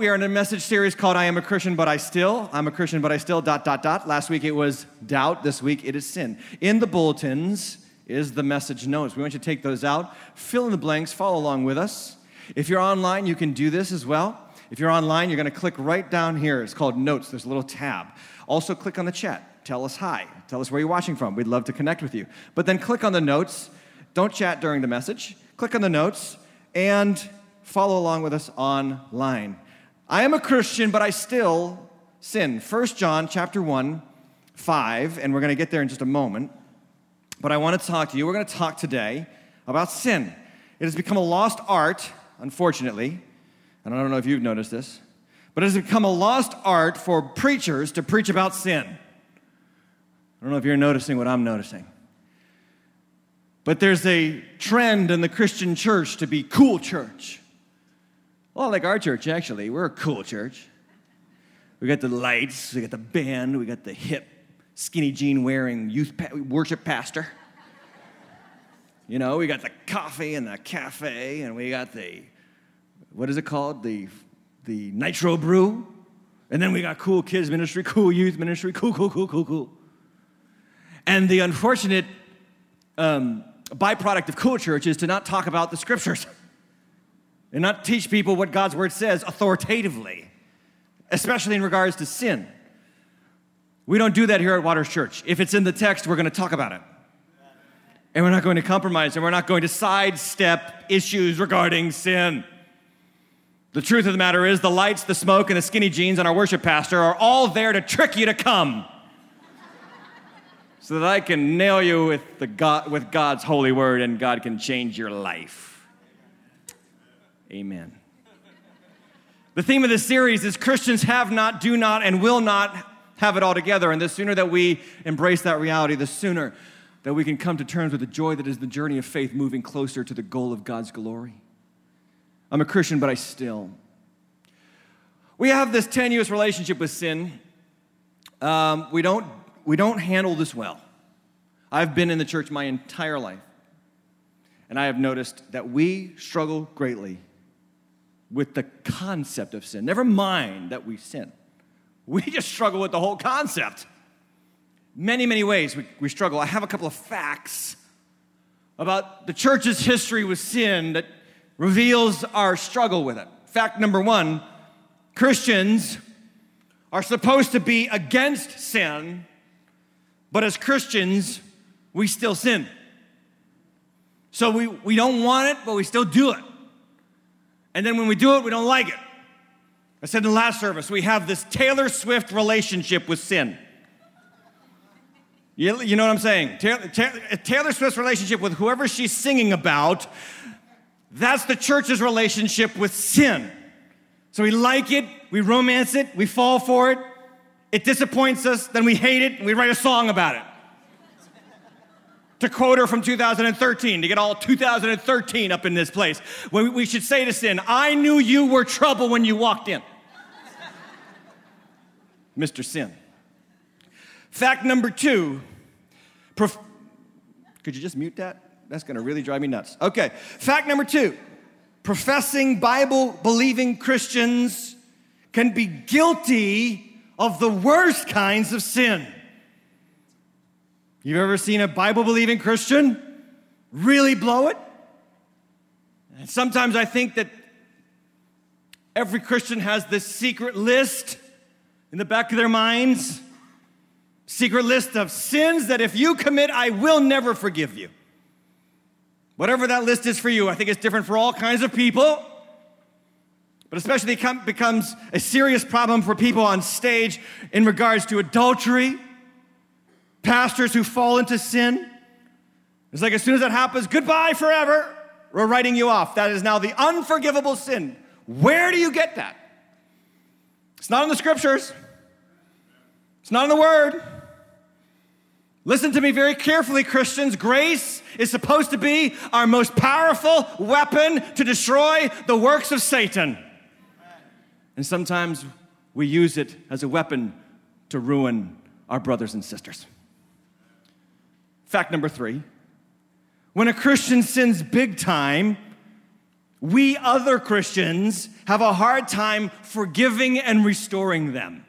We are in a message series called I Am a Christian, but I Still. I'm a Christian, but I Still, dot, dot, dot. Last week it was doubt. This week it is sin. In the bulletins is the message notes. We want you to take those out, fill in the blanks, follow along with us. If you're online, you can do this as well. If you're online, you're going to click right down here. It's called Notes. There's a little tab. Also, click on the chat. Tell us hi. Tell us where you're watching from. We'd love to connect with you. But then click on the notes. Don't chat during the message. Click on the notes and follow along with us online. I am a Christian, but I still sin. 1 John chapter 1, 5, and we're going to get there in just a moment. But I want to talk to you. We're going to talk today about sin. It has become a lost art, unfortunately. And I don't know if you've noticed this, but it has become a lost art for preachers to preach about sin. I don't know if you're noticing what I'm noticing. But there's a trend in the Christian church to be cool church. Well, like our church, actually. We're a cool church. We got the lights, we got the band, we got the hip, skinny jean wearing youth pa- worship pastor. You know, we got the coffee and the cafe, and we got the, what is it called? The, the nitro brew. And then we got cool kids ministry, cool youth ministry, cool, cool, cool, cool, cool. And the unfortunate um, byproduct of cool church is to not talk about the scriptures and not teach people what God's word says authoritatively, especially in regards to sin. We don't do that here at Waters Church. If it's in the text, we're going to talk about it. And we're not going to compromise and we're not going to sidestep issues regarding sin. The truth of the matter is, the lights, the smoke, and the skinny jeans on our worship pastor are all there to trick you to come so that I can nail you with, the God, with God's holy word and God can change your life. Amen. The theme of this series is Christians have not, do not, and will not have it all together. And the sooner that we embrace that reality, the sooner that we can come to terms with the joy that is the journey of faith moving closer to the goal of God's glory. I'm a Christian, but I still. We have this tenuous relationship with sin. Um, we, don't, we don't handle this well. I've been in the church my entire life, and I have noticed that we struggle greatly with the concept of sin. Never mind that we sin. We just struggle with the whole concept. Many, many ways we, we struggle. I have a couple of facts about the church's history with sin that reveals our struggle with it. Fact number one Christians are supposed to be against sin, but as Christians, we still sin. So we, we don't want it, but we still do it. And then when we do it, we don't like it. I said in the last service, we have this Taylor Swift relationship with sin. You, you know what I'm saying? Taylor, Taylor Swift's relationship with whoever she's singing about, that's the church's relationship with sin. So we like it, we romance it, we fall for it. It disappoints us, then we hate it, and we write a song about it to quote her from 2013, to get all 2013 up in this place. We should say to sin, I knew you were trouble when you walked in. Mr. Sin. Fact number two, prof- could you just mute that? That's gonna really drive me nuts. Okay, fact number two professing Bible believing Christians can be guilty of the worst kinds of sin. You've ever seen a Bible believing Christian really blow it? And sometimes I think that every Christian has this secret list in the back of their minds secret list of sins that if you commit, I will never forgive you. Whatever that list is for you, I think it's different for all kinds of people. But especially it becomes a serious problem for people on stage in regards to adultery, pastors who fall into sin. It's like as soon as that happens, goodbye forever. We're writing you off. That is now the unforgivable sin. Where do you get that? It's not in the scriptures, it's not in the word. Listen to me very carefully, Christians. Grace is supposed to be our most powerful weapon to destroy the works of Satan. And sometimes we use it as a weapon to ruin our brothers and sisters. Fact number three when a Christian sins big time, we other Christians have a hard time forgiving and restoring them.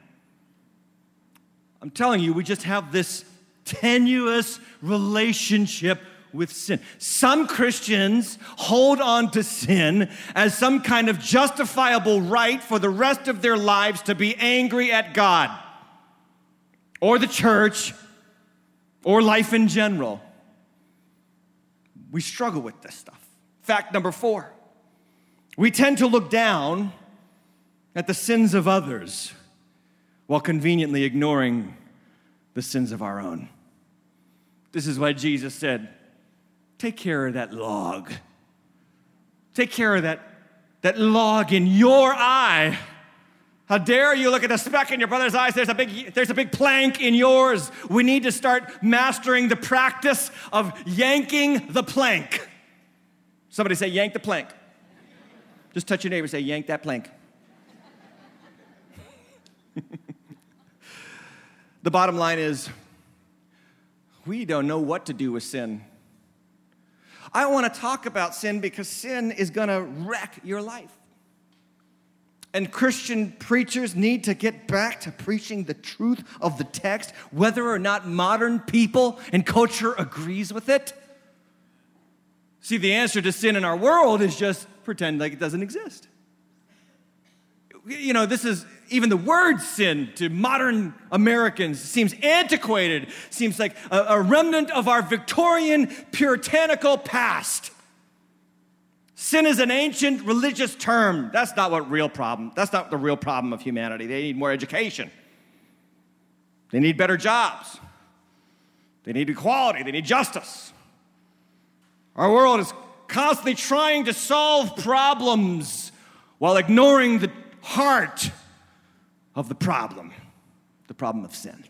I'm telling you, we just have this tenuous relationship with sin. Some Christians hold on to sin as some kind of justifiable right for the rest of their lives to be angry at God or the church or life in general. We struggle with this stuff. Fact number four we tend to look down at the sins of others while conveniently ignoring the sins of our own. This is why Jesus said, Take care of that log. Take care of that, that log in your eye. How dare you look at the speck in your brother's eyes? There's a, big, there's a big plank in yours. We need to start mastering the practice of yanking the plank. Somebody say, yank the plank. Just touch your neighbor say, yank that plank. the bottom line is, we don't know what to do with sin. I want to talk about sin because sin is going to wreck your life. And Christian preachers need to get back to preaching the truth of the text, whether or not modern people and culture agrees with it. See, the answer to sin in our world is just pretend like it doesn't exist. You know, this is even the word sin to modern Americans seems antiquated, seems like a, a remnant of our Victorian puritanical past. Sin is an ancient religious term. That's not what real problem. That's not the real problem of humanity. They need more education. They need better jobs. They need equality. They need justice. Our world is constantly trying to solve problems while ignoring the heart of the problem the problem of sin.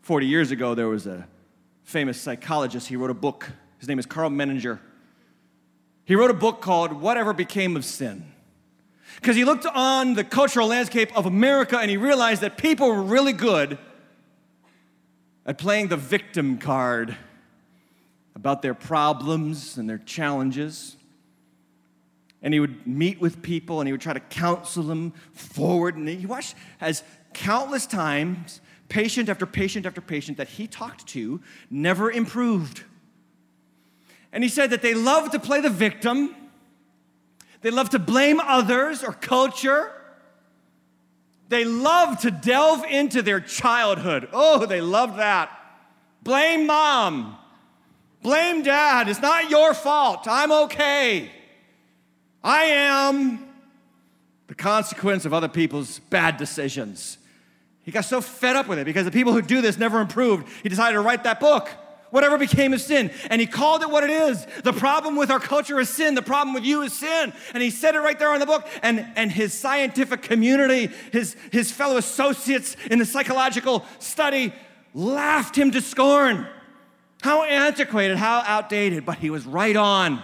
40 years ago, there was a famous psychologist. He wrote a book. His name is Karl Menninger. He wrote a book called Whatever Became of Sin. Because he looked on the cultural landscape of America and he realized that people were really good at playing the victim card about their problems and their challenges. And he would meet with people and he would try to counsel them forward. And he watched as countless times, patient after patient after patient that he talked to never improved. And he said that they love to play the victim, they love to blame others or culture. They love to delve into their childhood. Oh, they love that. Blame mom. Blame dad. It's not your fault. I'm okay. I am the consequence of other people's bad decisions. He got so fed up with it because the people who do this never improved. He decided to write that book, Whatever Became of Sin. And he called it what it is. The problem with our culture is sin. The problem with you is sin. And he said it right there in the book. And, and his scientific community, his, his fellow associates in the psychological study, laughed him to scorn. How antiquated, how outdated, but he was right on.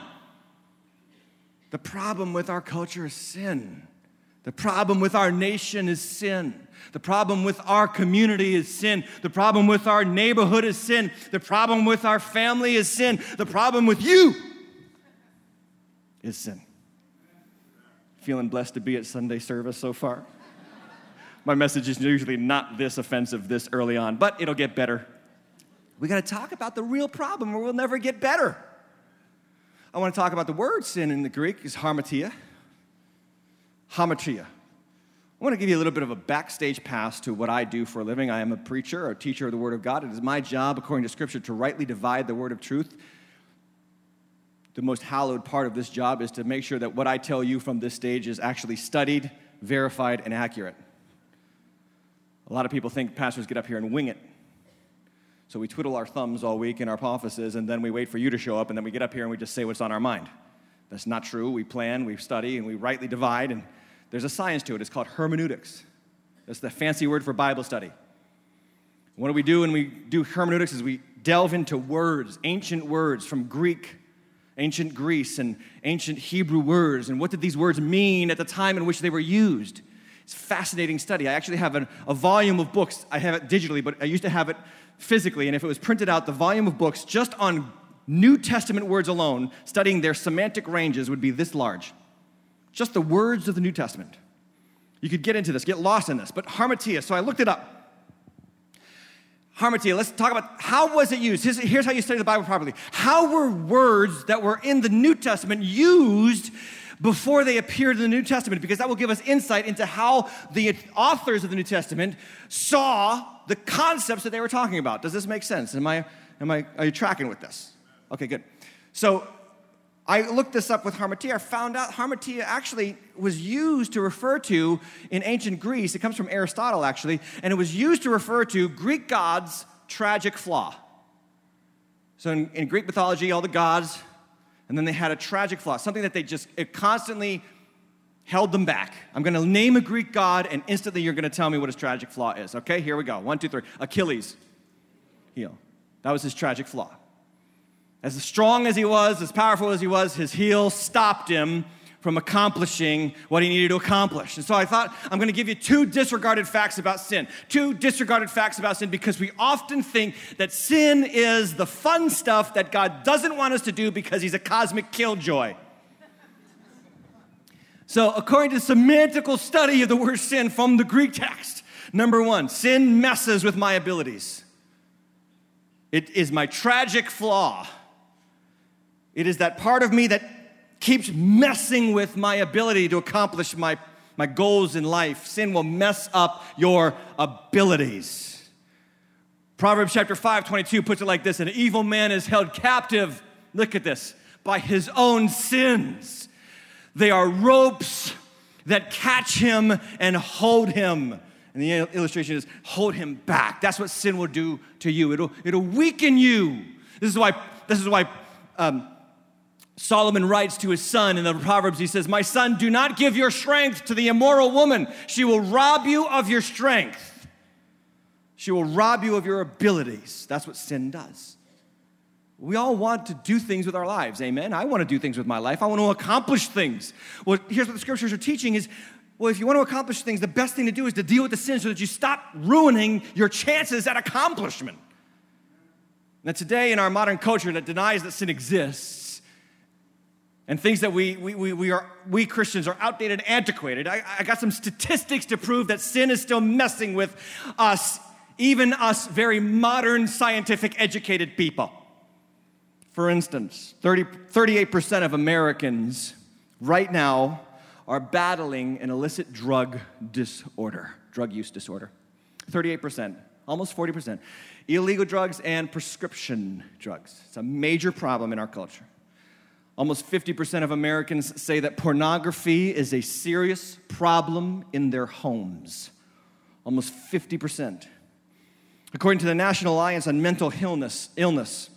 The problem with our culture is sin. The problem with our nation is sin. The problem with our community is sin. The problem with our neighborhood is sin. The problem with our family is sin. The problem with you is sin. Feeling blessed to be at Sunday service so far? My message is usually not this offensive this early on, but it'll get better we got to talk about the real problem or we'll never get better. I want to talk about the word sin in the Greek is harmatia. Hamartia. I want to give you a little bit of a backstage pass to what I do for a living. I am a preacher, a teacher of the Word of God. It is my job, according to Scripture, to rightly divide the Word of truth. The most hallowed part of this job is to make sure that what I tell you from this stage is actually studied, verified, and accurate. A lot of people think pastors get up here and wing it. So we twiddle our thumbs all week in our offices, and then we wait for you to show up, and then we get up here and we just say what's on our mind. That's not true. We plan, we study, and we rightly divide, and there's a science to it. It's called hermeneutics. That's the fancy word for Bible study. What do we do when we do hermeneutics is we delve into words, ancient words from Greek, ancient Greece, and ancient Hebrew words, and what did these words mean at the time in which they were used. It's a fascinating study. I actually have a volume of books. I have it digitally, but I used to have it physically, and if it was printed out, the volume of books just on New Testament words alone, studying their semantic ranges, would be this large. Just the words of the New Testament. You could get into this, get lost in this. But hamartia, so I looked it up. Hamartia, let's talk about how was it used? Here's, how you study the Bible properly. How were words that were in the New Testament used before they appeared in the New Testament? Because that will give us insight into how the authors of the New Testament saw the concepts that they were talking about. Does this make sense? Am I, am I, are you tracking with this? Okay, good. So I looked this up with hamartia. I found out hamartia actually was used to refer to in ancient Greece. It comes from Aristotle, actually, and it was used to refer to Greek gods' tragic flaw. So in, in Greek mythology, all the gods, and then they had a tragic flaw, something that they just it constantly held them back. I'm going to name a Greek god, and instantly you're going to tell me what his tragic flaw is. Okay, here we go. One, two, three. Achilles, heel. That was his tragic flaw. As strong as he was, as powerful as he was, his heel stopped him from accomplishing what he needed to accomplish. And so I thought I'm going to give you two disregarded facts about sin. Two disregarded facts about sin because we often think that sin is the fun stuff that God doesn't want us to do because he's a cosmic killjoy. So, according to the semantical study of the word sin from the Greek text, number one, sin messes with my abilities. It is my tragic flaw. It is that part of me that keeps messing with my ability to accomplish my, my goals in life. Sin will mess up your abilities. Proverbs chapter 5, 22 puts it like this An evil man is held captive, look at this, by his own sins. They are ropes that catch him and hold him. And the illustration is hold him back. That's what sin will do to you. It'll, it'll weaken you. This is why, this is why um, Solomon writes to his son in the Proverbs, he says, My son, do not give your strength to the immoral woman. She will rob you of your strength. She will rob you of your abilities. That's what sin does. We all want to do things with our lives, amen? I want to do things with my life. I want to accomplish things. Well, here's what the scriptures are teaching is well, if you want to accomplish things, the best thing to do is to deal with the sin so that you stop ruining your chances at accomplishment. Now, today in our modern culture that denies that sin exists, and things that we, we, we, are, we Christians are outdated and antiquated. I, I got some statistics to prove that sin is still messing with us, even us very modern, scientific, educated people. For instance, 30, 38% of Americans right now are battling an illicit drug disorder, drug use disorder. 38%, almost 40%. Illegal drugs and prescription drugs. It's a major problem in our culture. Almost 50% of Americans say that pornography is a serious problem in their homes. Almost 50%. According to the National Alliance on Mental Illness, illness,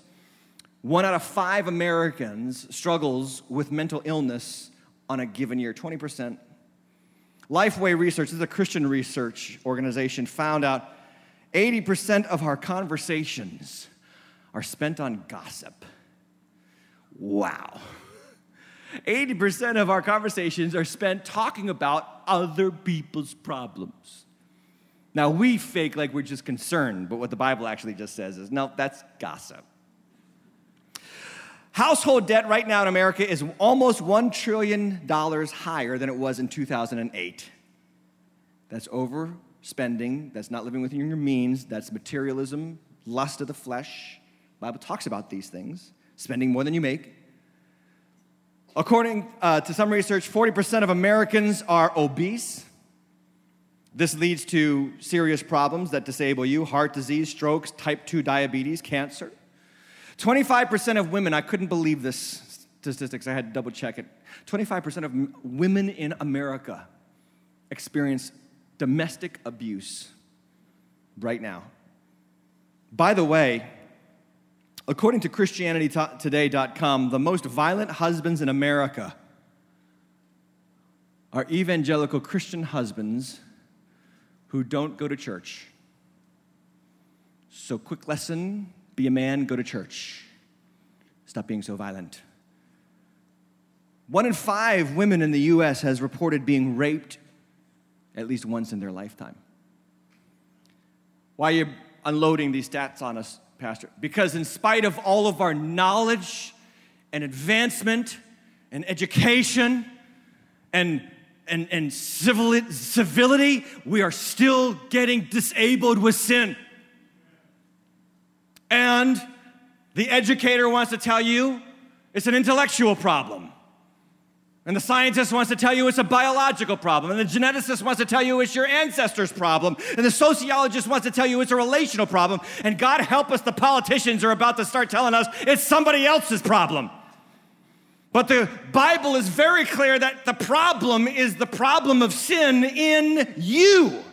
one out of five Americans struggles with mental illness on a given year, 20%. Lifeway Research, this is a Christian research organization, found out 80% of our conversations are spent on gossip. Wow. 80% of our conversations are spent talking about other people's problems. Now, we fake like we're just concerned, but what the Bible actually just says is no, that's gossip. Household debt right now in America is almost $1 trillion higher than it was in 2008. That's overspending, that's not living within your means, that's materialism, lust of the flesh. The Bible talks about these things spending more than you make. According uh, to some research, 40% of Americans are obese. This leads to serious problems that disable you heart disease, strokes, type 2 diabetes, cancer. 25% of women, I couldn't believe this statistics, I had to double check it. 25% of women in America experience domestic abuse right now. By the way, According to ChristianityToday.com, the most violent husbands in America are evangelical Christian husbands who don't go to church. So, quick lesson be a man, go to church. Stop being so violent. One in five women in the US has reported being raped at least once in their lifetime. Why are you unloading these stats on us? Pastor? Because in spite of all of our knowledge and advancement and education and, and, and civility, we are still getting disabled with sin. And the educator wants to tell you it's an intellectual problem. And the scientist wants to tell you it's a biological problem. And the geneticist wants to tell you it's your ancestors' problem. And the sociologist wants to tell you it's a relational problem. And God help us, the politicians are about to start telling us it's somebody else's problem. But the Bible is very clear that the problem is the problem of sin in you.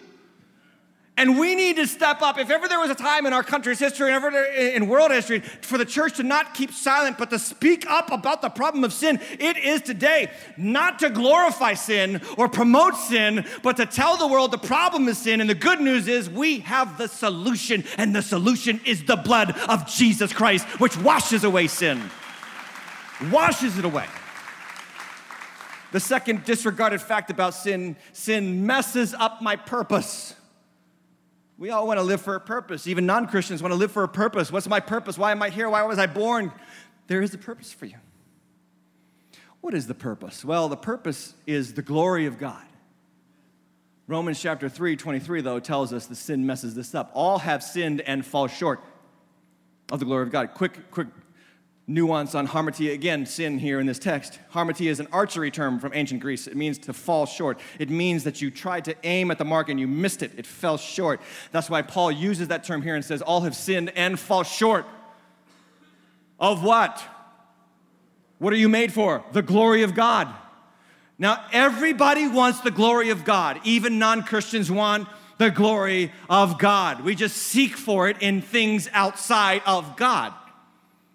And we need to step up. If ever there was a time in our country's history, and ever in world history, for the church to not keep silent, but to speak up about the problem of sin, it is today. Not to glorify sin or promote sin, but to tell the world the problem is sin. And the good news is we have the solution, and the solution is the blood of Jesus Christ, which washes away sin, washes it away. The second disregarded fact about sin sin messes up my purpose. We all want to live for a purpose. Even non Christians want to live for a purpose. What's my purpose? Why am I here? Why was I born? There is a purpose for you. What is the purpose? Well, the purpose is the glory of God. Romans chapter 3, 23, though, tells us the sin messes this up. All have sinned and fall short of the glory of God. Quick, quick nuance on hamartia. Again, sin here in this text. Hamartia is an archery term from ancient Greece. It means to fall short. It means that you tried to aim at the mark and you missed it. It fell short. That's why Paul uses that term here and says, All have sinned and fall short. Of what? What are you made for? The glory of God. Now, everybody wants the glory of God. Even non Christians want the glory of God. We just seek for it in things outside of God.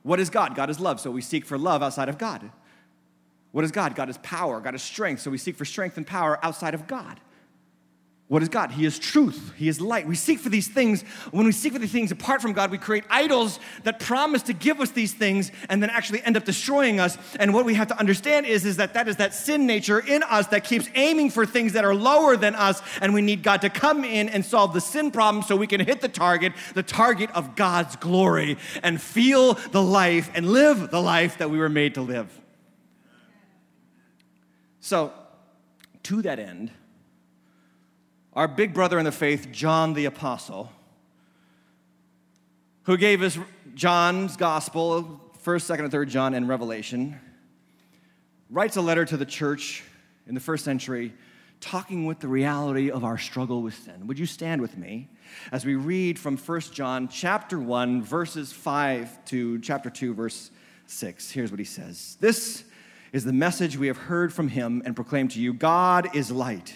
What is God? God is love, so we seek for love outside of God. What is God? God is power, God is strength, so we seek for strength and power outside of God. What is God? He is truth. He is light. We seek for these things. When we seek for these things apart from God, we create idols that promise to give us these things and then actually end up destroying us. And what we have to understand is, is that that is that sin nature in us that keeps aiming for things that are lower than us. And we need God to come in and solve the sin problem so we can hit the target, the target of God's glory, and feel the life and live the life that we were made to live. So, to that end, our big brother in the faith, John the Apostle, who gave us John's gospel, 1st, 2nd, and 3rd John, and Revelation, writes a letter to the church in the first century talking with the reality of our struggle with sin. Would you stand with me as we read from 1 John chapter 1 verses 5 to chapter 2 verse 6. Here's what he says. This is the message we have heard from him and proclaimed to you. God is light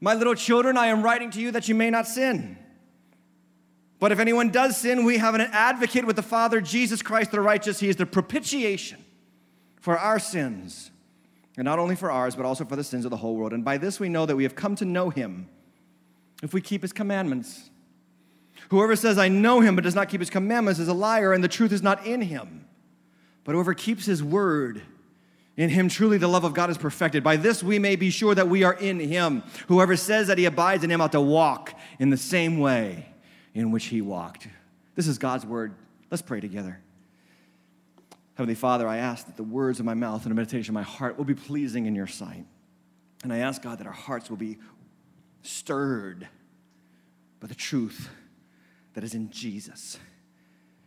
My little children, I am writing to you that you may not sin. But if anyone does sin, we have an advocate with the Father, Jesus Christ the righteous. He is the propitiation for our sins, and not only for ours, but also for the sins of the whole world. And by this we know that we have come to know him if we keep his commandments. Whoever says, I know him, but does not keep his commandments is a liar, and the truth is not in him. But whoever keeps his word, in him, truly, the love of God is perfected. By this, we may be sure that we are in him. Whoever says that he abides in him ought to walk in the same way in which he walked. This is God's word. Let's pray together. Heavenly Father, I ask that the words of my mouth and the meditation of my heart will be pleasing in your sight. And I ask, God, that our hearts will be stirred by the truth that is in Jesus.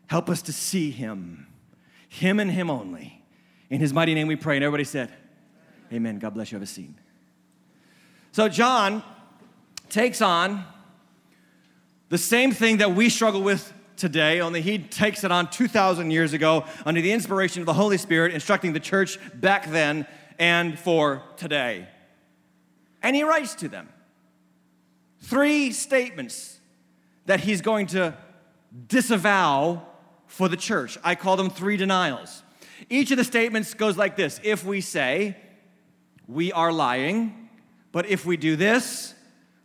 Help us to see him, him and him only in his mighty name we pray. And everybody said, Amen. God bless you. Have a seat. So, John takes on the same thing that we struggle with today, only he takes it on 2,000 years ago under the inspiration of the Holy Spirit, instructing the church back then and for today. And he writes to them three statements that he's going to disavow for the church. I call them three denials. Each of the statements goes like this If we say, we are lying, but if we do this,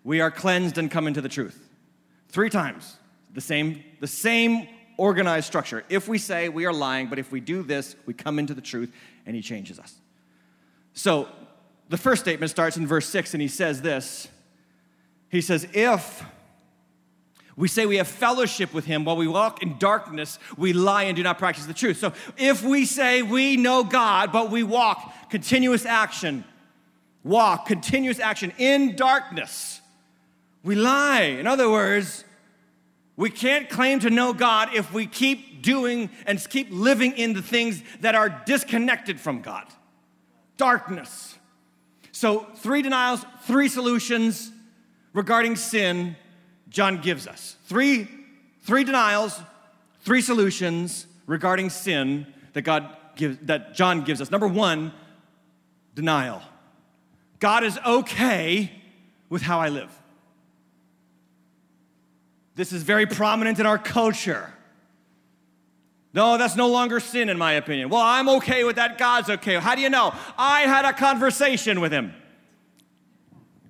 we are cleansed and come into the truth. Three times. The same, the same organized structure. If we say we are lying, but if we do this, we come into the truth and he changes us. So the first statement starts in verse 6 and he says this. He says, If we say we have fellowship with him while we walk in darkness, we lie and do not practice the truth. So if we say we know God, but we walk continuous action, walk continuous action in darkness, we lie. In other words, we can't claim to know God if we keep doing and keep living in the things that are disconnected from God. Darkness. So, three denials, three solutions regarding sin John gives us. Three, three denials, three solutions regarding sin that God gives that John gives us. Number one, denial. God is okay with how I live. This is very prominent in our culture. No, that's no longer sin, in my opinion. Well, I'm okay with that. God's okay. How do you know? I had a conversation with him.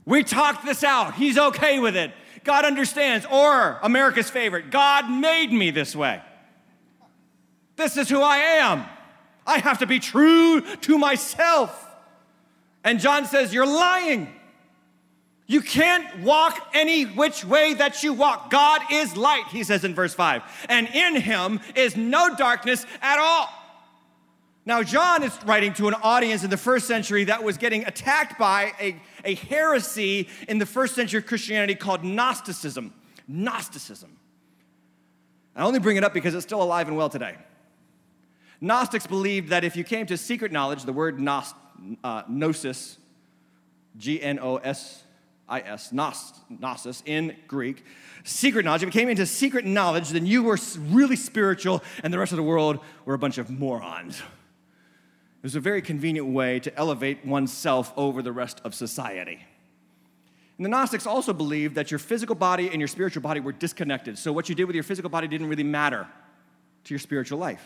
We talked this out. He's okay with it. God understands. Or, America's favorite, God made me this way. This is who I am. I have to be true to myself. And John says, You're lying. You can't walk any which way that you walk. God is light, he says in verse 5, and in him is no darkness at all. Now, John is writing to an audience in the first century that was getting attacked by a, a heresy in the first century Christianity called Gnosticism. Gnosticism. I only bring it up because it's still alive and well today. Gnostics believed that if you came to secret knowledge, the word uh, gnosis, G N O S I-S, gnosis in Greek, secret knowledge. If you came into secret knowledge, then you were really spiritual and the rest of the world were a bunch of morons. It was a very convenient way to elevate oneself over the rest of society. And the Gnostics also believed that your physical body and your spiritual body were disconnected. So what you did with your physical body didn't really matter to your spiritual life.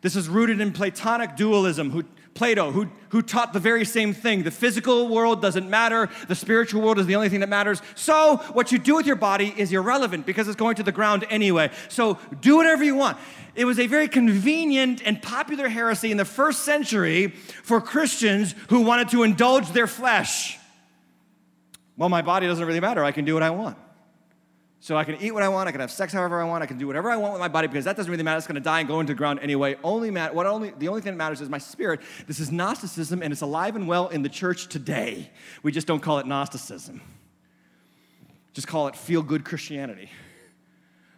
This is rooted in Platonic dualism, who, Plato, who, who taught the very same thing. The physical world doesn't matter, the spiritual world is the only thing that matters. So, what you do with your body is irrelevant because it's going to the ground anyway. So, do whatever you want. It was a very convenient and popular heresy in the first century for Christians who wanted to indulge their flesh. Well, my body doesn't really matter, I can do what I want. So I can eat what I want, I can have sex however I want, I can do whatever I want with my body because that doesn't really matter. It's going to die and go into the ground anyway. Only mat- what only the only thing that matters is my spirit. This is Gnosticism and it's alive and well in the church today. We just don't call it Gnosticism. Just call it feel good Christianity.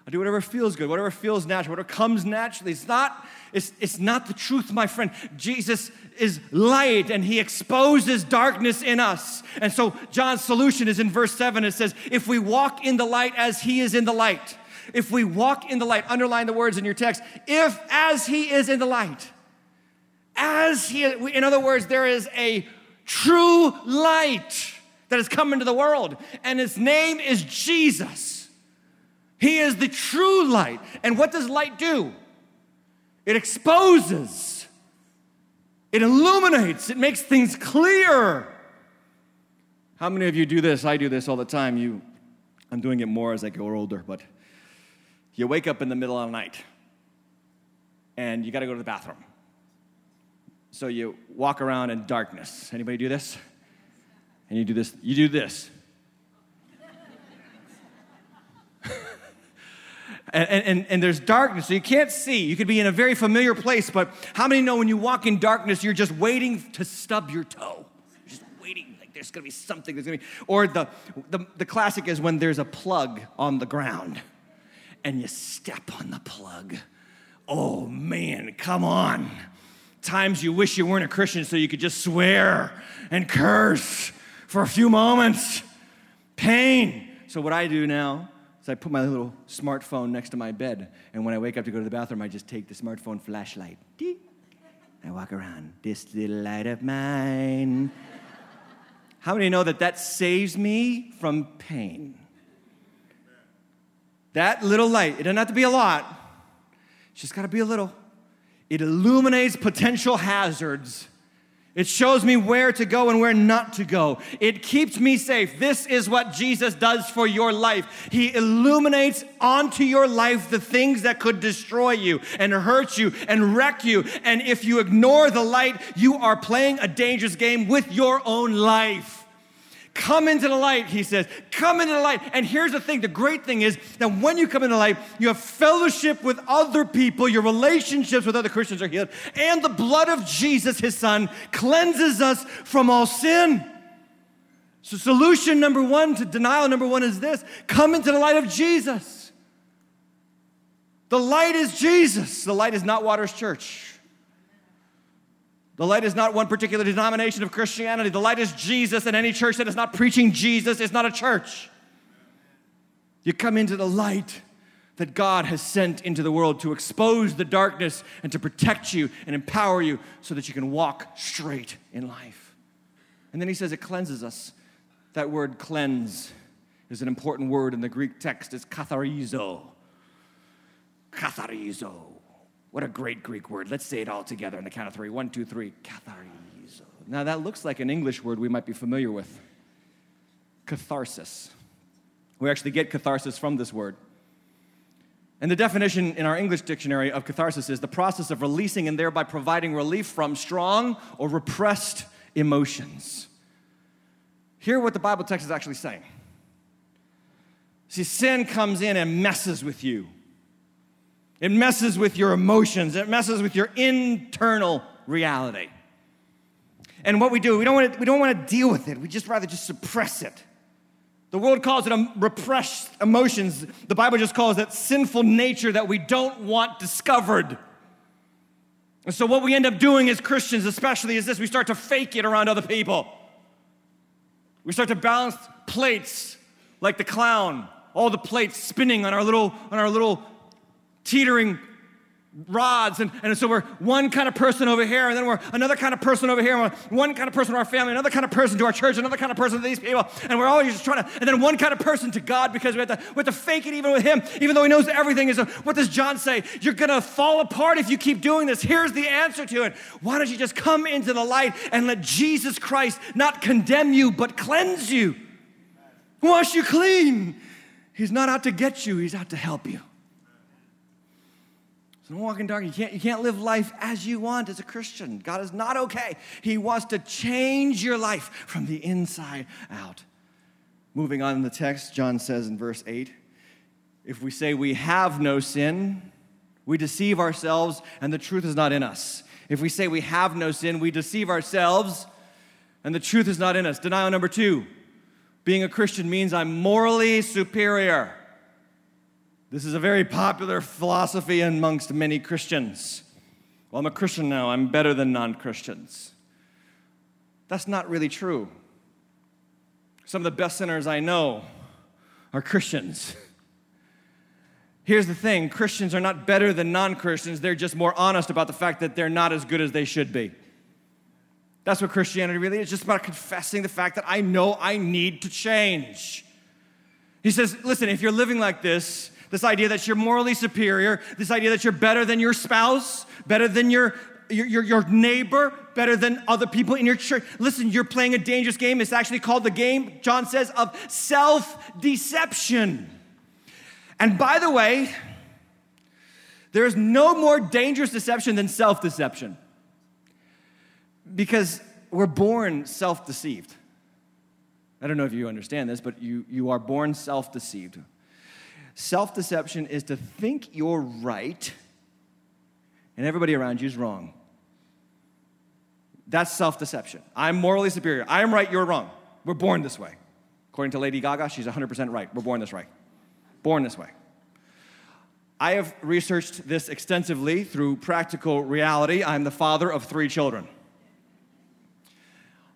I do whatever feels good, whatever feels natural, whatever comes naturally. It's not, it's, not the truth, my friend. Jesus is light and he exposes darkness in us. And so John's solution is in verse 7. It says, If we walk in the light as he is in the light, if we walk in the light, underline the words in your text, if as he is in the light, as he, in other words, there is a true light that has come into the world, and his name is Jesus. He is the true light. And what does light do? It exposes, it illuminates, it makes things clear. How many of you do this? I do this all the time. You, I'm doing it more as I get older, but you wake up in the middle of the night and you got to go to the bathroom. So you walk around in darkness. Anybody do this? And you do this. You do this. And, and, and there's darkness, so you can't see. You could be in a very familiar place, but how many know when you walk in darkness, you're just waiting to stub your toe? You're just waiting, like there's gonna be something, there's gonna be, or the, the, the classic is when there's a plug on the ground and you step on the plug. Oh man, come on. Times you wish you weren't a Christian so you could just swear and curse for a few moments. Pain. So, what I do now I put my little smartphone next to my bed, and when I wake up to go to the bathroom, I just take the smartphone flashlight. I walk around, this little light of mine. How many know that that saves me from pain? That little light, it doesn't have to be a lot, Just got to be a little. It illuminates potential hazards. It shows me where to go and where not to go. It keeps me safe. This is what Jesus does for your life. He illuminates onto your life the things that could destroy you and hurt you and wreck you. And if you ignore the light, you are playing a dangerous game with your own life. Come into the light, he says. Come into the light. And here's the thing the great thing is that when you come into the light, you have fellowship with other people, your relationships with other Christians are healed, and the blood of Jesus, his son, cleanses us from all sin. So, solution number one to denial number one is this come into the light of Jesus. The light is Jesus. The light is not Waters Church. The light is not one particular denomination of Christianity. The light is Jesus, and any church that is not preaching Jesus is not a church. You come into the light that God has sent into the world to expose the darkness and to protect you and empower you so that you can walk straight in life. And then he says it cleanses us. That word cleanse is an important word in the Greek text. It's katharizo. Katharizo. What a great Greek word. Let's say it all together on the count of three. One, two, three. Now, that looks like an English word we might be familiar with catharsis. We actually get catharsis from this word. And the definition in our English dictionary of catharsis is the process of releasing and thereby providing relief from strong or repressed emotions. Hear what the Bible text is actually saying. See, sin comes in and messes with you. It messes with your emotions, it messes with your internal reality. And what we do, we don't want to, we don't want to deal with it. We just rather just suppress it. The world calls it repressed emotions. The Bible just calls it sinful nature that we don't want discovered. And so, what we end up doing as Christians, especially, is this we start to fake it around other people. We start to balance plates like the clown, all the plates spinning on our little, on our little teetering rods and, and so we're one kind of person over here and then we're another kind of person over here and one kind of person to our family another kind of person to our church another kind of person to these people and we're always just trying to and then one kind of person to god because we have to, we have to fake it even with him even though he knows everything. Is a, what does john say? You're gonna fall apart if you keep doing this. Here's the answer to it. Why don't you just come into the light and let jesus christ not condemn you but cleanse you? Wash you clean. He's not out to get you. He's out to help you so don't walk in dark. You can't, you can't live life as you want as a Christian. God is not okay. He wants to change your life from the inside out. Moving on in the text, John says in verse 8 if we say we have no sin, we deceive ourselves and the truth is not in us. If we say we have no sin, we deceive ourselves and the truth is not in us. Denial number two being a Christian means I'm morally superior. This is a very popular philosophy amongst many Christians. Well, I'm a Christian now, I'm better than non Christians. That's not really true. Some of the best sinners I know are Christians. Here's the thing Christians are not better than non Christians, they're just more honest about the fact that they're not as good as they should be. That's what Christianity really is just about confessing the fact that I know I need to change. He says, listen, if you're living like this, this idea that you're morally superior, this idea that you're better than your spouse, better than your your, your, your, neighbor better than other people in your church. Listen, you're playing a dangerous game. It's actually called the game, John says, of self deception. And by the way, there is no more dangerous deception than self deception because we're born self deceived. I don't know if you understand this, but you, you are born self deceived. Self deception is to think you're right and everybody around you is wrong. That's self deception. I'm morally superior. I am right, you're wrong. We're born this way. According to Lady Gaga, she's 100% right. We're born this way. Born this way. I have researched this extensively through practical reality. I'm the father of three children.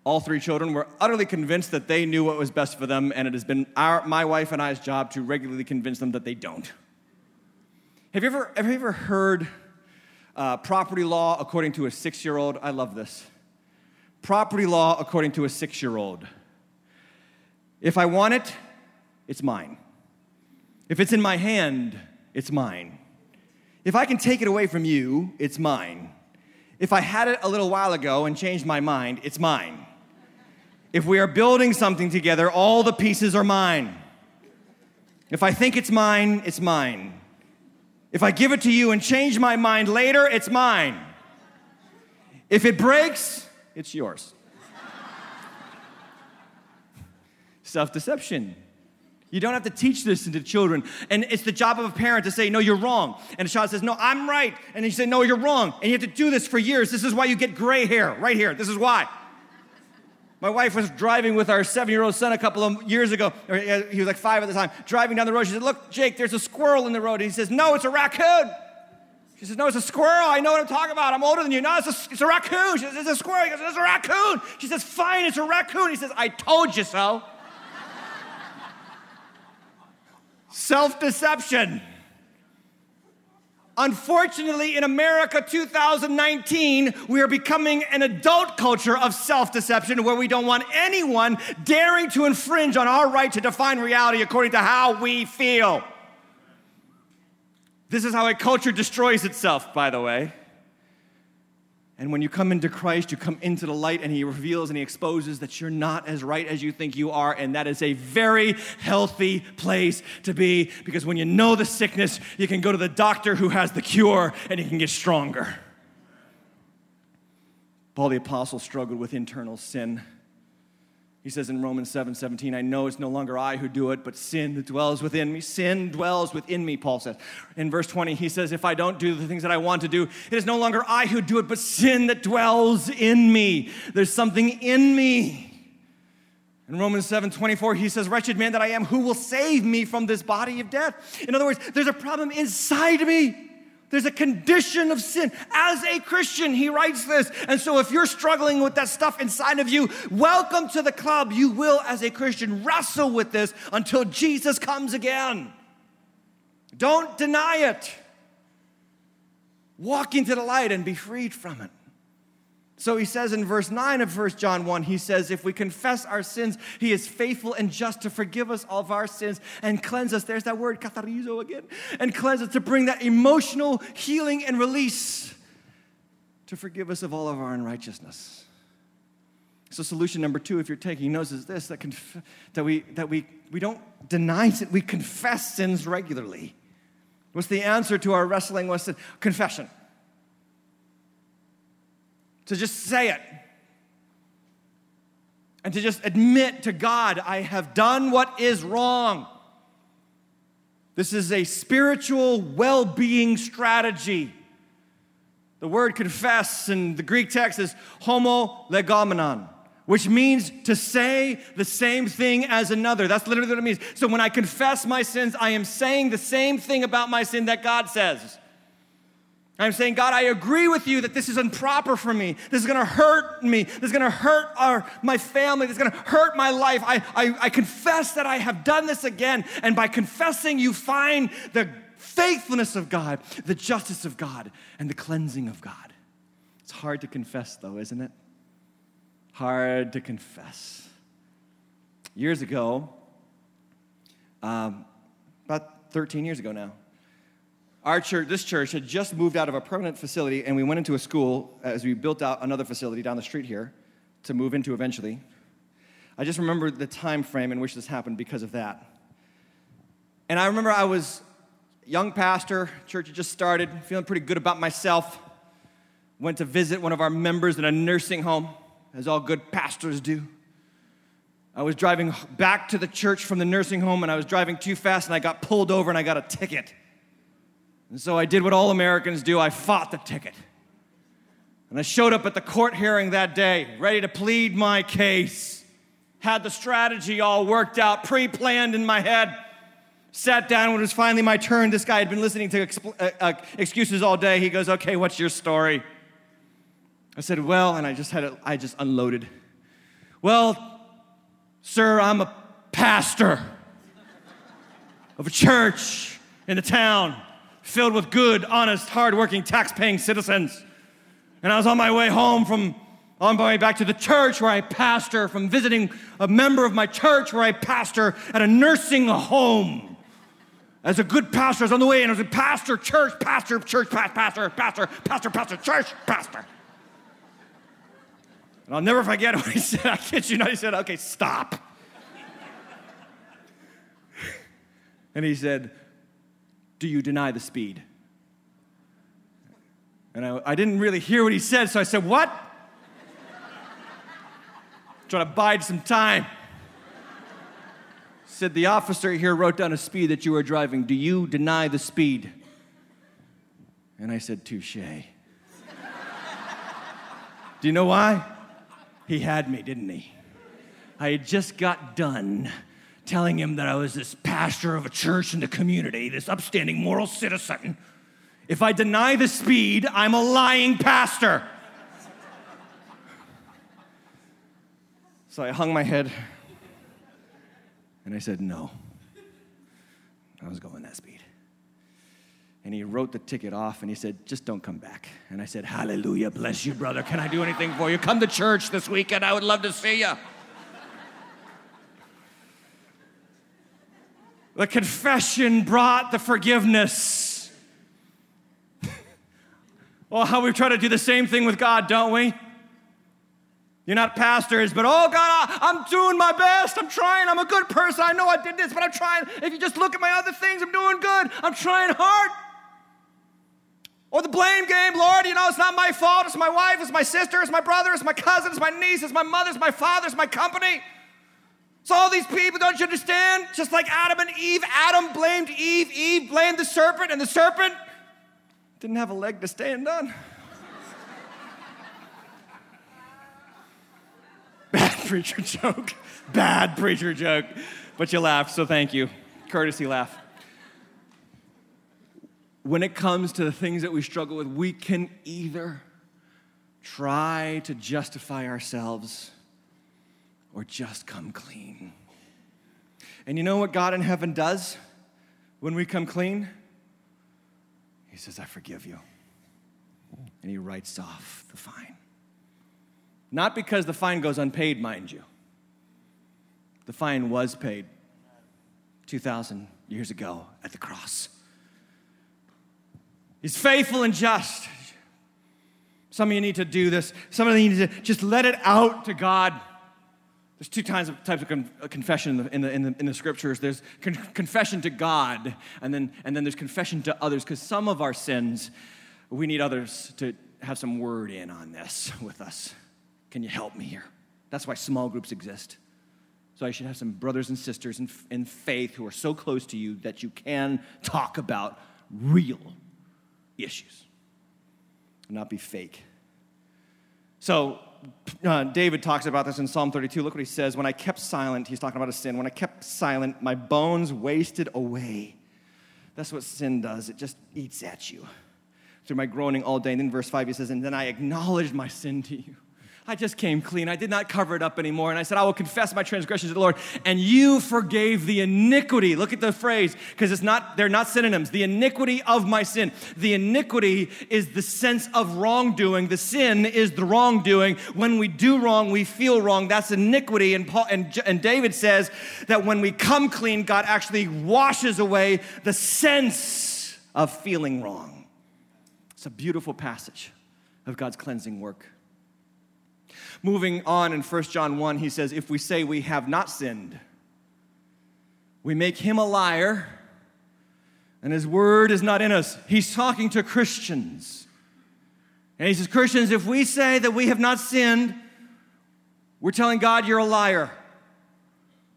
All three children were utterly convinced that they knew what was best for them, and it has been our, my wife and I's job to regularly convince them that they don't. Have you ever, have you ever heard uh, property law according to a six year old? I love this. Property law according to a six year old. If I want it, it's mine. If it's in my hand, it's mine. If I can take it away from you, it's mine. If I had it a little while ago and changed my mind, it's mine. If we are building something together, all the pieces are mine. If I think it's mine, it's mine. If I give it to you and change my mind later, it's mine. If it breaks, it's yours. Self deception. You don't have to teach this to children. And it's the job of a parent to say, No, you're wrong. And a child says, No, I'm right. And you say, No, you're wrong. And you have to do this for years. This is why you get gray hair, right here. This is why. My wife was driving with our seven year old son a couple of years ago. He was like five at the time. Driving down the road, she said, Look, Jake, there's a squirrel in the road. And he says, No, it's a raccoon. She says, No, it's a squirrel. I know what I'm talking about. I'm older than you. No, it's a, it's a raccoon. She says, It's a squirrel. He goes, It's a raccoon. She says, Fine, it's a raccoon. He says, I told you so. Self deception. Unfortunately, in America 2019, we are becoming an adult culture of self deception where we don't want anyone daring to infringe on our right to define reality according to how we feel. This is how a culture destroys itself, by the way. And when you come into Christ, you come into the light and He reveals and He exposes that you're not as right as you think you are. And that is a very healthy place to be because when you know the sickness, you can go to the doctor who has the cure and you can get stronger. Paul the Apostle struggled with internal sin. He says in Romans 7 17, I know it's no longer I who do it, but sin that dwells within me. Sin dwells within me, Paul says. In verse 20, he says, If I don't do the things that I want to do, it is no longer I who do it, but sin that dwells in me. There's something in me. In Romans 7 24, he says, Wretched man that I am, who will save me from this body of death? In other words, there's a problem inside me. There's a condition of sin. As a Christian, he writes this. And so, if you're struggling with that stuff inside of you, welcome to the club. You will, as a Christian, wrestle with this until Jesus comes again. Don't deny it. Walk into the light and be freed from it. So he says in verse 9 of 1 John 1, he says, If we confess our sins, he is faithful and just to forgive us all of our sins and cleanse us. There's that word, katharizo again, and cleanse us to bring that emotional healing and release to forgive us of all of our unrighteousness. So, solution number two, if you're taking notes, is this that, conf- that, we, that we, we don't deny sin, we confess sins regularly. What's the answer to our wrestling with sin? Confession to just say it and to just admit to God, I have done what is wrong. This is a spiritual well being strategy. The word confess in the Greek text is homolegomenon, which means to say the same thing as another. That's literally what it means. So when I confess my sins, I am saying the same thing about my sin that God says. I'm saying, God, I agree with you that this is improper for me. This is going to hurt me. This is going to hurt our, my family. This is going to hurt my life. I, I, I confess that I have done this again. And by confessing, you find the faithfulness of God, the justice of God, and the cleansing of God. It's hard to confess, though, isn't it? Hard to confess. Years ago, um, about 13 years ago now, our church, this church, had just moved out of a permanent facility, and we went into a school uh, as we built out another facility down the street here to move into eventually. I just remember the time frame in which this happened because of that. And I remember I was young pastor, church had just started, feeling pretty good about myself. Went to visit one of our members in a nursing home, as all good pastors do. I was driving back to the church from the nursing home, and I was driving too fast, and I got pulled over and I got a ticket. And so I did what all Americans do I fought the ticket. And I showed up at the court hearing that day, ready to plead my case. Had the strategy all worked out, pre planned in my head. Sat down when it was finally my turn. This guy had been listening to expl- uh, uh, excuses all day. He goes, Okay, what's your story? I said, Well, and I just had it, I just unloaded. Well, sir, I'm a pastor of a church in the town filled with good, honest, hardworking, tax paying citizens. And I was on my way home from, on my way back to the church where I pastor, from visiting a member of my church where I pastor at a nursing home. as a good pastor, I was on the way and I was a pastor, church, pastor, church, pastor, pastor, pastor, pastor, pastor, church, pastor. And I'll never forget what he said. I kid you not. He said, okay, stop. and he said, Do you deny the speed? And I, I didn't really hear what he said, so I said, What? Trying to bide some time said, The officer here wrote down a speed that you were driving. Do you deny the speed? And I said, Touche. Do you know why? He had me, didn't he? I had just got done telling him that I was this pastor of a church in the community, this upstanding moral citizen. If I deny the speed, I'm a lying pastor. So I hung my head and I said, No. I was going that speed. And he wrote the ticket off and he said, Just don't come back. And I said, Hallelujah, bless you, brother. Can I do anything for you? Come to church this weekend. I would love to see you. The confession brought the forgiveness. well, oh, how we try to do the same thing with God, don't we? You're not pastors, but oh God, I, I'm doing my best. I'm trying. I'm a good person. I know I did this, but I'm trying. If you just look at my other things, I'm doing good. I'm trying hard. Or the blame game, Lord, you know, it's not my fault. It's my wife, it's my sister, it's my brother, it's my cousin, it's my niece, it's my mother, it's my father, it's my company. It's all these people, don't you understand? Just like Adam and Eve, Adam blamed Eve, Eve blamed the serpent, and the serpent didn't have a leg to stand on. Bad preacher joke. Bad preacher joke. But you laughed, so thank you. Courtesy laugh. When it comes to the things that we struggle with, we can either try to justify ourselves or just come clean. And you know what God in heaven does when we come clean? He says, I forgive you. And He writes off the fine. Not because the fine goes unpaid, mind you. The fine was paid 2,000 years ago at the cross. He's faithful and just. Some of you need to do this. Some of you need to just let it out to God. There's two types of, types of con- uh, confession in the, in, the, in, the, in the scriptures. There's con- confession to God, and then, and then there's confession to others, because some of our sins, we need others to have some word in on this with us. Can you help me here? That's why small groups exist. So I should have some brothers and sisters in, in faith who are so close to you that you can talk about real issues and not be fake. So uh, David talks about this in Psalm 32. Look what he says. When I kept silent, he's talking about a sin. When I kept silent, my bones wasted away. That's what sin does. It just eats at you through my groaning all day. And then verse 5, he says, And then I acknowledged my sin to you. I just came clean. I did not cover it up anymore. And I said, I will confess my transgressions to the Lord. And you forgave the iniquity. Look at the phrase, because it's not, they're not synonyms. The iniquity of my sin. The iniquity is the sense of wrongdoing. The sin is the wrongdoing. When we do wrong, we feel wrong. That's iniquity. And Paul and, and David says that when we come clean, God actually washes away the sense of feeling wrong. It's a beautiful passage of God's cleansing work. Moving on in 1 John 1, he says, If we say we have not sinned, we make him a liar, and his word is not in us. He's talking to Christians. And he says, Christians, if we say that we have not sinned, we're telling God you're a liar.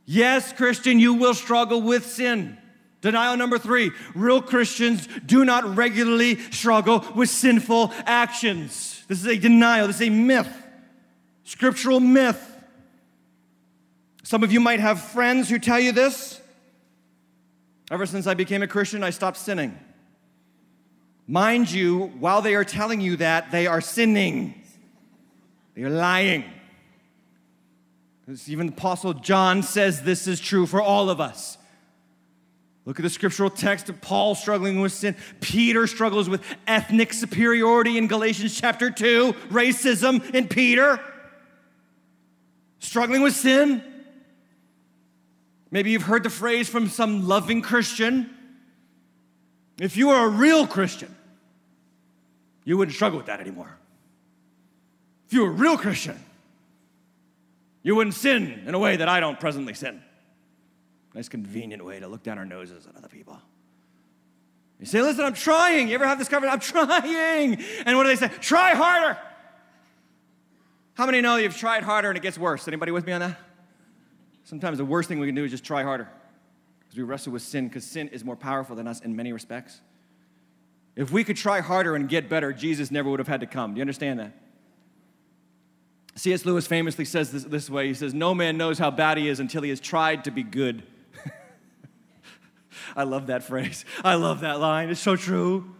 Yes, Christian, you will struggle with sin. Denial number three real Christians do not regularly struggle with sinful actions. This is a denial, this is a myth scriptural myth. Some of you might have friends who tell you this. Ever since I became a Christian, I stopped sinning. Mind you, while they are telling you that, they are sinning. They are lying. Even the Apostle John says this is true for all of us. Look at the scriptural text of Paul struggling with sin. Peter struggles with ethnic superiority in Galatians chapter 2, racism in Peter struggling with sin. Maybe you've heard the phrase from some loving Christian If you were a real Christian, you wouldn't struggle with that anymore. If you were a real Christian, you wouldn't sin in a way that I don't presently sin. Nice convenient way to look down our noses at other people. You say, listen, I'm trying. You ever have this conversation? I'm trying. And what do they say? Try harder. How many know you've tried harder and it gets worse? Anybody with me on that? Sometimes the worst thing we can do is just try harder because we wrestle with sin because sin is more powerful than us in many respects. If we could try harder and get better, Jesus never would have had to come. Do you understand that? C.S. Lewis famously says this, this way He says, No man knows how bad he is until he has tried to be good. I love that phrase. I love that line. It's so true.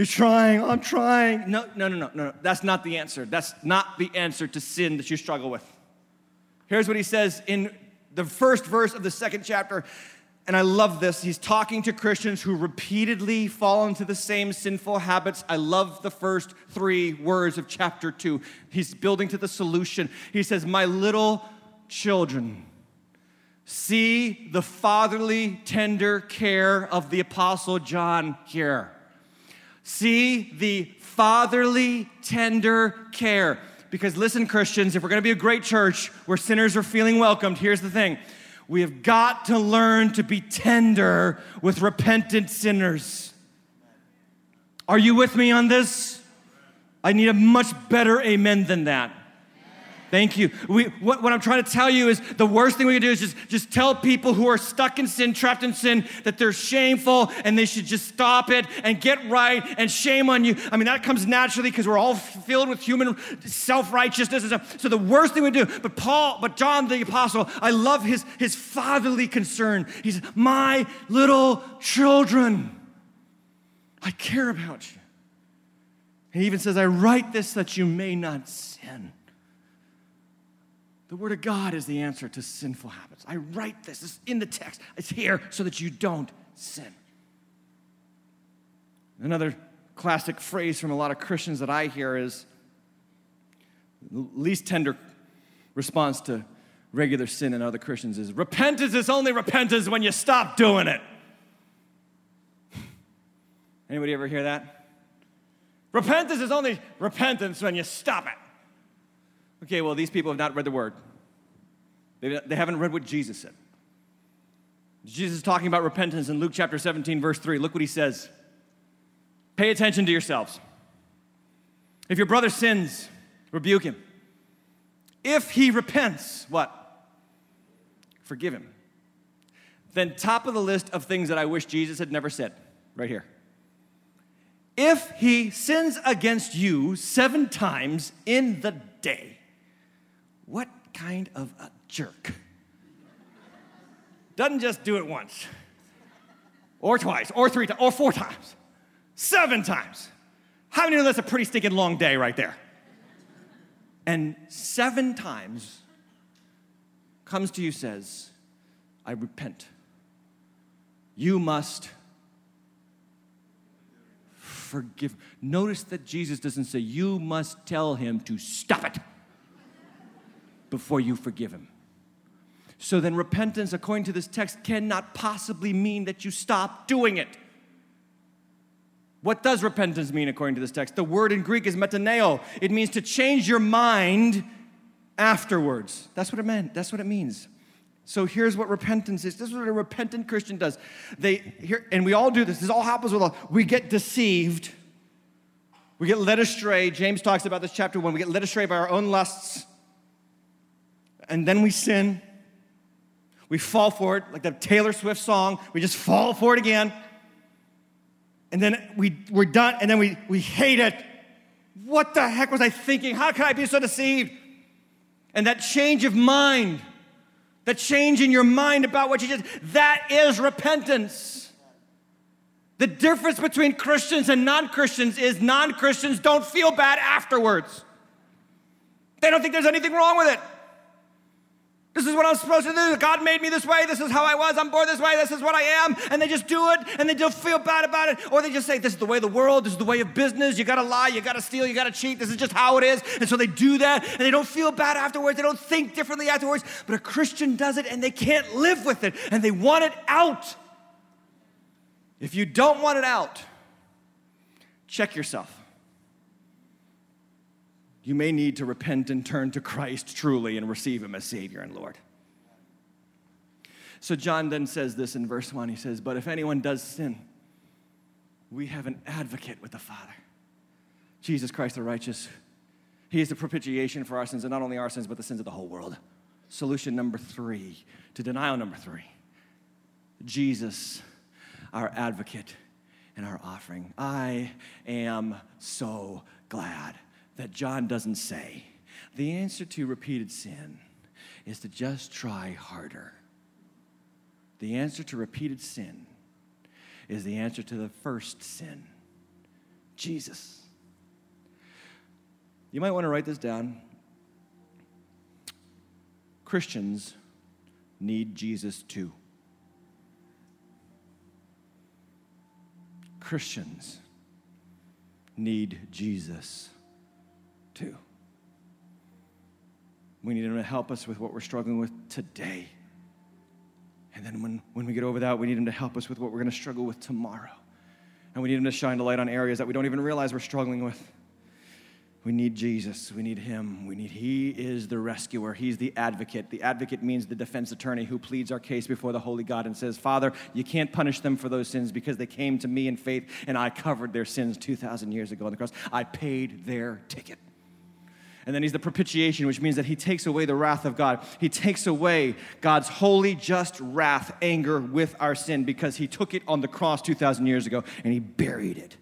You're trying, I'm trying. No, no, no, no, no. That's not the answer. That's not the answer to sin that you struggle with. Here's what he says in the first verse of the second chapter. And I love this. He's talking to Christians who repeatedly fall into the same sinful habits. I love the first three words of chapter two. He's building to the solution. He says, My little children, see the fatherly, tender care of the Apostle John here. See the fatherly, tender care. Because listen, Christians, if we're gonna be a great church where sinners are feeling welcomed, here's the thing we have got to learn to be tender with repentant sinners. Are you with me on this? I need a much better amen than that. Thank you. We, what, what, I'm trying to tell you is the worst thing we can do is just, just tell people who are stuck in sin, trapped in sin, that they're shameful and they should just stop it and get right and shame on you. I mean, that comes naturally because we're all filled with human self righteousness. So the worst thing we do, but Paul, but John the Apostle, I love his, his fatherly concern. He says, My little children, I care about you. He even says, I write this that you may not sin. The Word of God is the answer to sinful habits. I write this, it's in the text, it's here so that you don't sin. Another classic phrase from a lot of Christians that I hear is the least tender response to regular sin in other Christians is repentance is only repentance when you stop doing it. Anybody ever hear that? Repentance is only repentance when you stop it. Okay, well, these people have not read the word. They, haven't read what Jesus said. Jesus is talking about repentance in Luke chapter 17, verse 3. Look what he says. Pay attention to yourselves. If your brother sins, rebuke him. If he repents, what? Forgive him. Then, top of the list of things that I wish Jesus had never said, right here. If he sins against you seven times in the day, what kind of a jerk? Doesn't just do it once, or twice, or three times, or four times, seven times. How many know that's a pretty stinking long day right there? And seven times comes to you, says, I repent. You must forgive. Notice that Jesus doesn't say, You must tell him to stop it before you forgive him. So then, repentance, according to this text, cannot possibly mean that you stop doing it. What does repentance mean according to this text? The word in Greek is metaneo. It means to change your mind afterwards. That's what it meant. That's what it means. So here's what repentance is. This is what a repentant Christian does. They here, and we all do this. This all happens with all. We get deceived. We get led astray. James talks about this chapter one. We get led astray by our own lusts and then we sin. We fall for it, like the Taylor Swift song. We just fall for it again. And then we, we're done, and then we, we hate it. What the heck was I thinking? How could I be so deceived? And that change of mind, that change in your mind about what you did, that is repentance. The difference between Christians and non Christians is non Christians don't feel bad afterwards. They don't think there's anything wrong with it. This is what I'm supposed to do. God made me this way. This is how I was. I'm born this way. This is what I am. And they just do it and they don't feel bad about it. Or they just say, This is the way of the world. This is the way of business. You got to lie. You got to steal. You got to cheat. This is just how it is. And so they do that and they don't feel bad afterwards. They don't think differently afterwards. But a Christian does it and they can't live with it and they want it out. If you don't want it out, check yourself. You may need to repent and turn to Christ truly and receive Him as Savior and Lord. So, John then says this in verse 1. He says, But if anyone does sin, we have an advocate with the Father, Jesus Christ the righteous. He is the propitiation for our sins, and not only our sins, but the sins of the whole world. Solution number three to denial number three Jesus, our advocate and our offering. I am so glad that John doesn't say the answer to repeated sin is to just try harder. The answer to repeated sin is the answer to the first sin Jesus. You might want to write this down. Christians need Jesus too. Christians need Jesus too. We need Him to help us with what we're struggling with today. And then when, when we get over that, we need Him to help us with what we're going to struggle with tomorrow. And we need Him to shine the light on areas that we don't even realize we're struggling with. We need Jesus. We need Him. We need He is the rescuer. He's the advocate. The advocate means the defense attorney who pleads our case before the holy God and says, Father, you can't punish them for those sins because they came to me in faith and I covered their sins 2,000 years ago on the cross. I paid their ticket. And then he's the propitiation, which means that he takes away the wrath of God. He takes away God's holy, just wrath, anger with our sin because he took it on the cross 2,000 years ago and he buried it.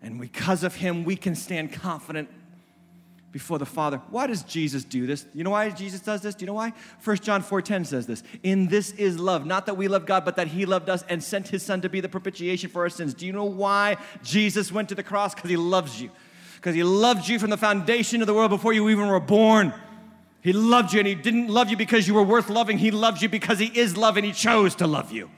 And because of him, we can stand confident before the Father. Why does Jesus do this? You know why Jesus does this? Do you know why? 1 John 4:10 says this. In this is love, not that we love God, but that he loved us and sent his son to be the propitiation for our sins. Do you know why Jesus went to the cross? Because he loves you because He loved you from the foundation of the world before you even were born. He loved you, and He didn't love you because you were worth loving. He loved you because He is love, and He chose to love you.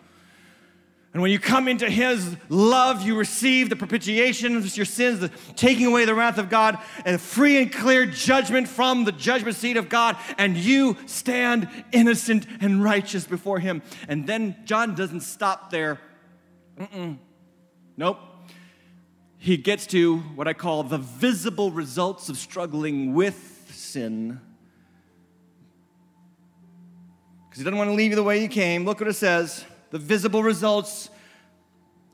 And when you come into His love, you receive the propitiation of your sins, the taking away the wrath of God, and free and clear judgment from the judgment seat of God, and you stand innocent and righteous before Him. And then John doesn't stop there. Mm-mm. Nope he gets to what I call the visible results of struggling with sin. Because he doesn't want to leave you the way you came. Look what it says the visible results.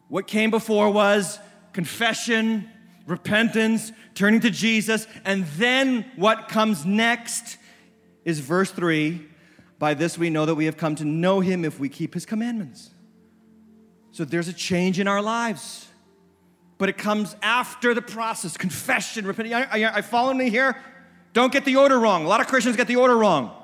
What came before was confession, repentance, turning to Jesus, and then what comes next is verse 3 By this we know that we have come to know him if we keep his commandments. So there's a change in our lives but it comes after the process confession, repenting. I, I, follow me here? Don't get the order wrong. A lot of Christians get the order wrong.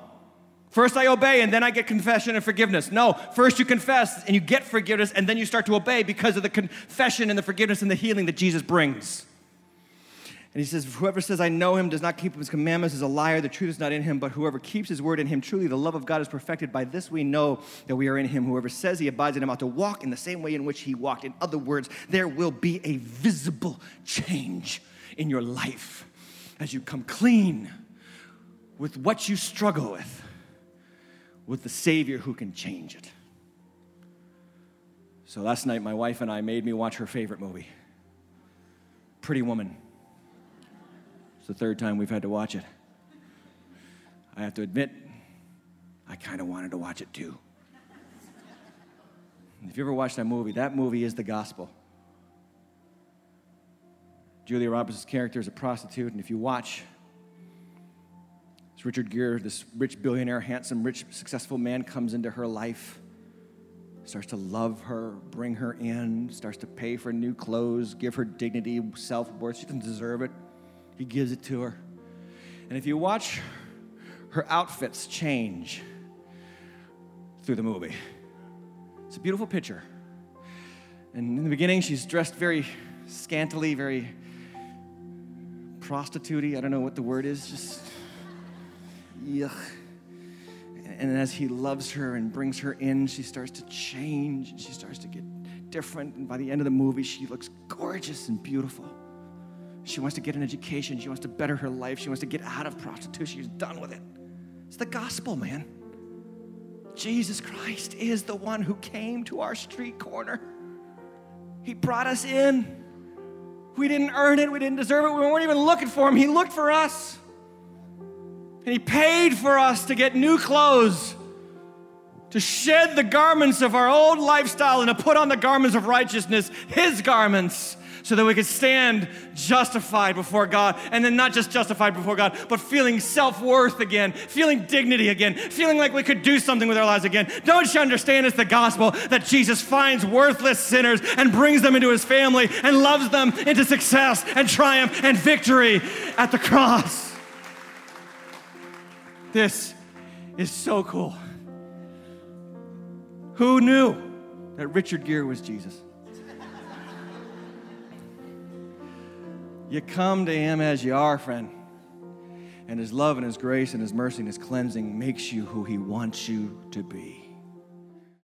First, I obey, and then I get confession and forgiveness. No, first you confess and you get forgiveness, and then you start to obey because of the confession and the forgiveness and the healing that Jesus brings. And he says, Whoever says, I know him, does not keep his commandments, is a liar. The truth is not in him. But whoever keeps his word in him, truly the love of God is perfected. By this we know that we are in him. Whoever says he abides in him ought to walk in the same way in which he walked. In other words, there will be a visible change in your life as you come clean with what you struggle with, with the Savior who can change it. So last night, my wife and I made me watch her favorite movie, Pretty Woman. It's the third time we've had to watch it. I have to admit, I kind of wanted to watch it too. If you ever watched that movie, that movie is the gospel. Julia Roberts' character is a prostitute, and if you watch, it's Richard Gere, this rich billionaire, handsome, rich, successful man, comes into her life, starts to love her, bring her in, starts to pay for new clothes, give her dignity, self worth. She doesn't deserve it. He gives it to her. And if you watch her outfits change through the movie, it's a beautiful picture. And in the beginning, she's dressed very scantily, very prostitutey. I don't know what the word is, just yuck. And as he loves her and brings her in, she starts to change and she starts to get different. And by the end of the movie, she looks gorgeous and beautiful. She wants to get an education. She wants to better her life. She wants to get out of prostitution. She's done with it. It's the gospel, man. Jesus Christ is the one who came to our street corner He brought us in. We didn't earn it, we didn't deserve it, we weren't even looking for Him. He looked for us. And He paid for us to get new clothes, to shed the garments of our old lifestyle and to put on the garments of righteousness, His garments so that we could stand justified before God. And then not just justified before God, but feeling self worth again, feeling dignity again, feeling like we could do something with our lives again. Don't you understand it's the gospel that Jesus finds worthless sinners and brings them into his family and loves them into success and triumph and victory at the cross? This is so cool. Who knew that Richard Gere was Jesus? You come to Him as you are, friend. And His love and His grace and His mercy and His cleansing makes you who He wants you to be.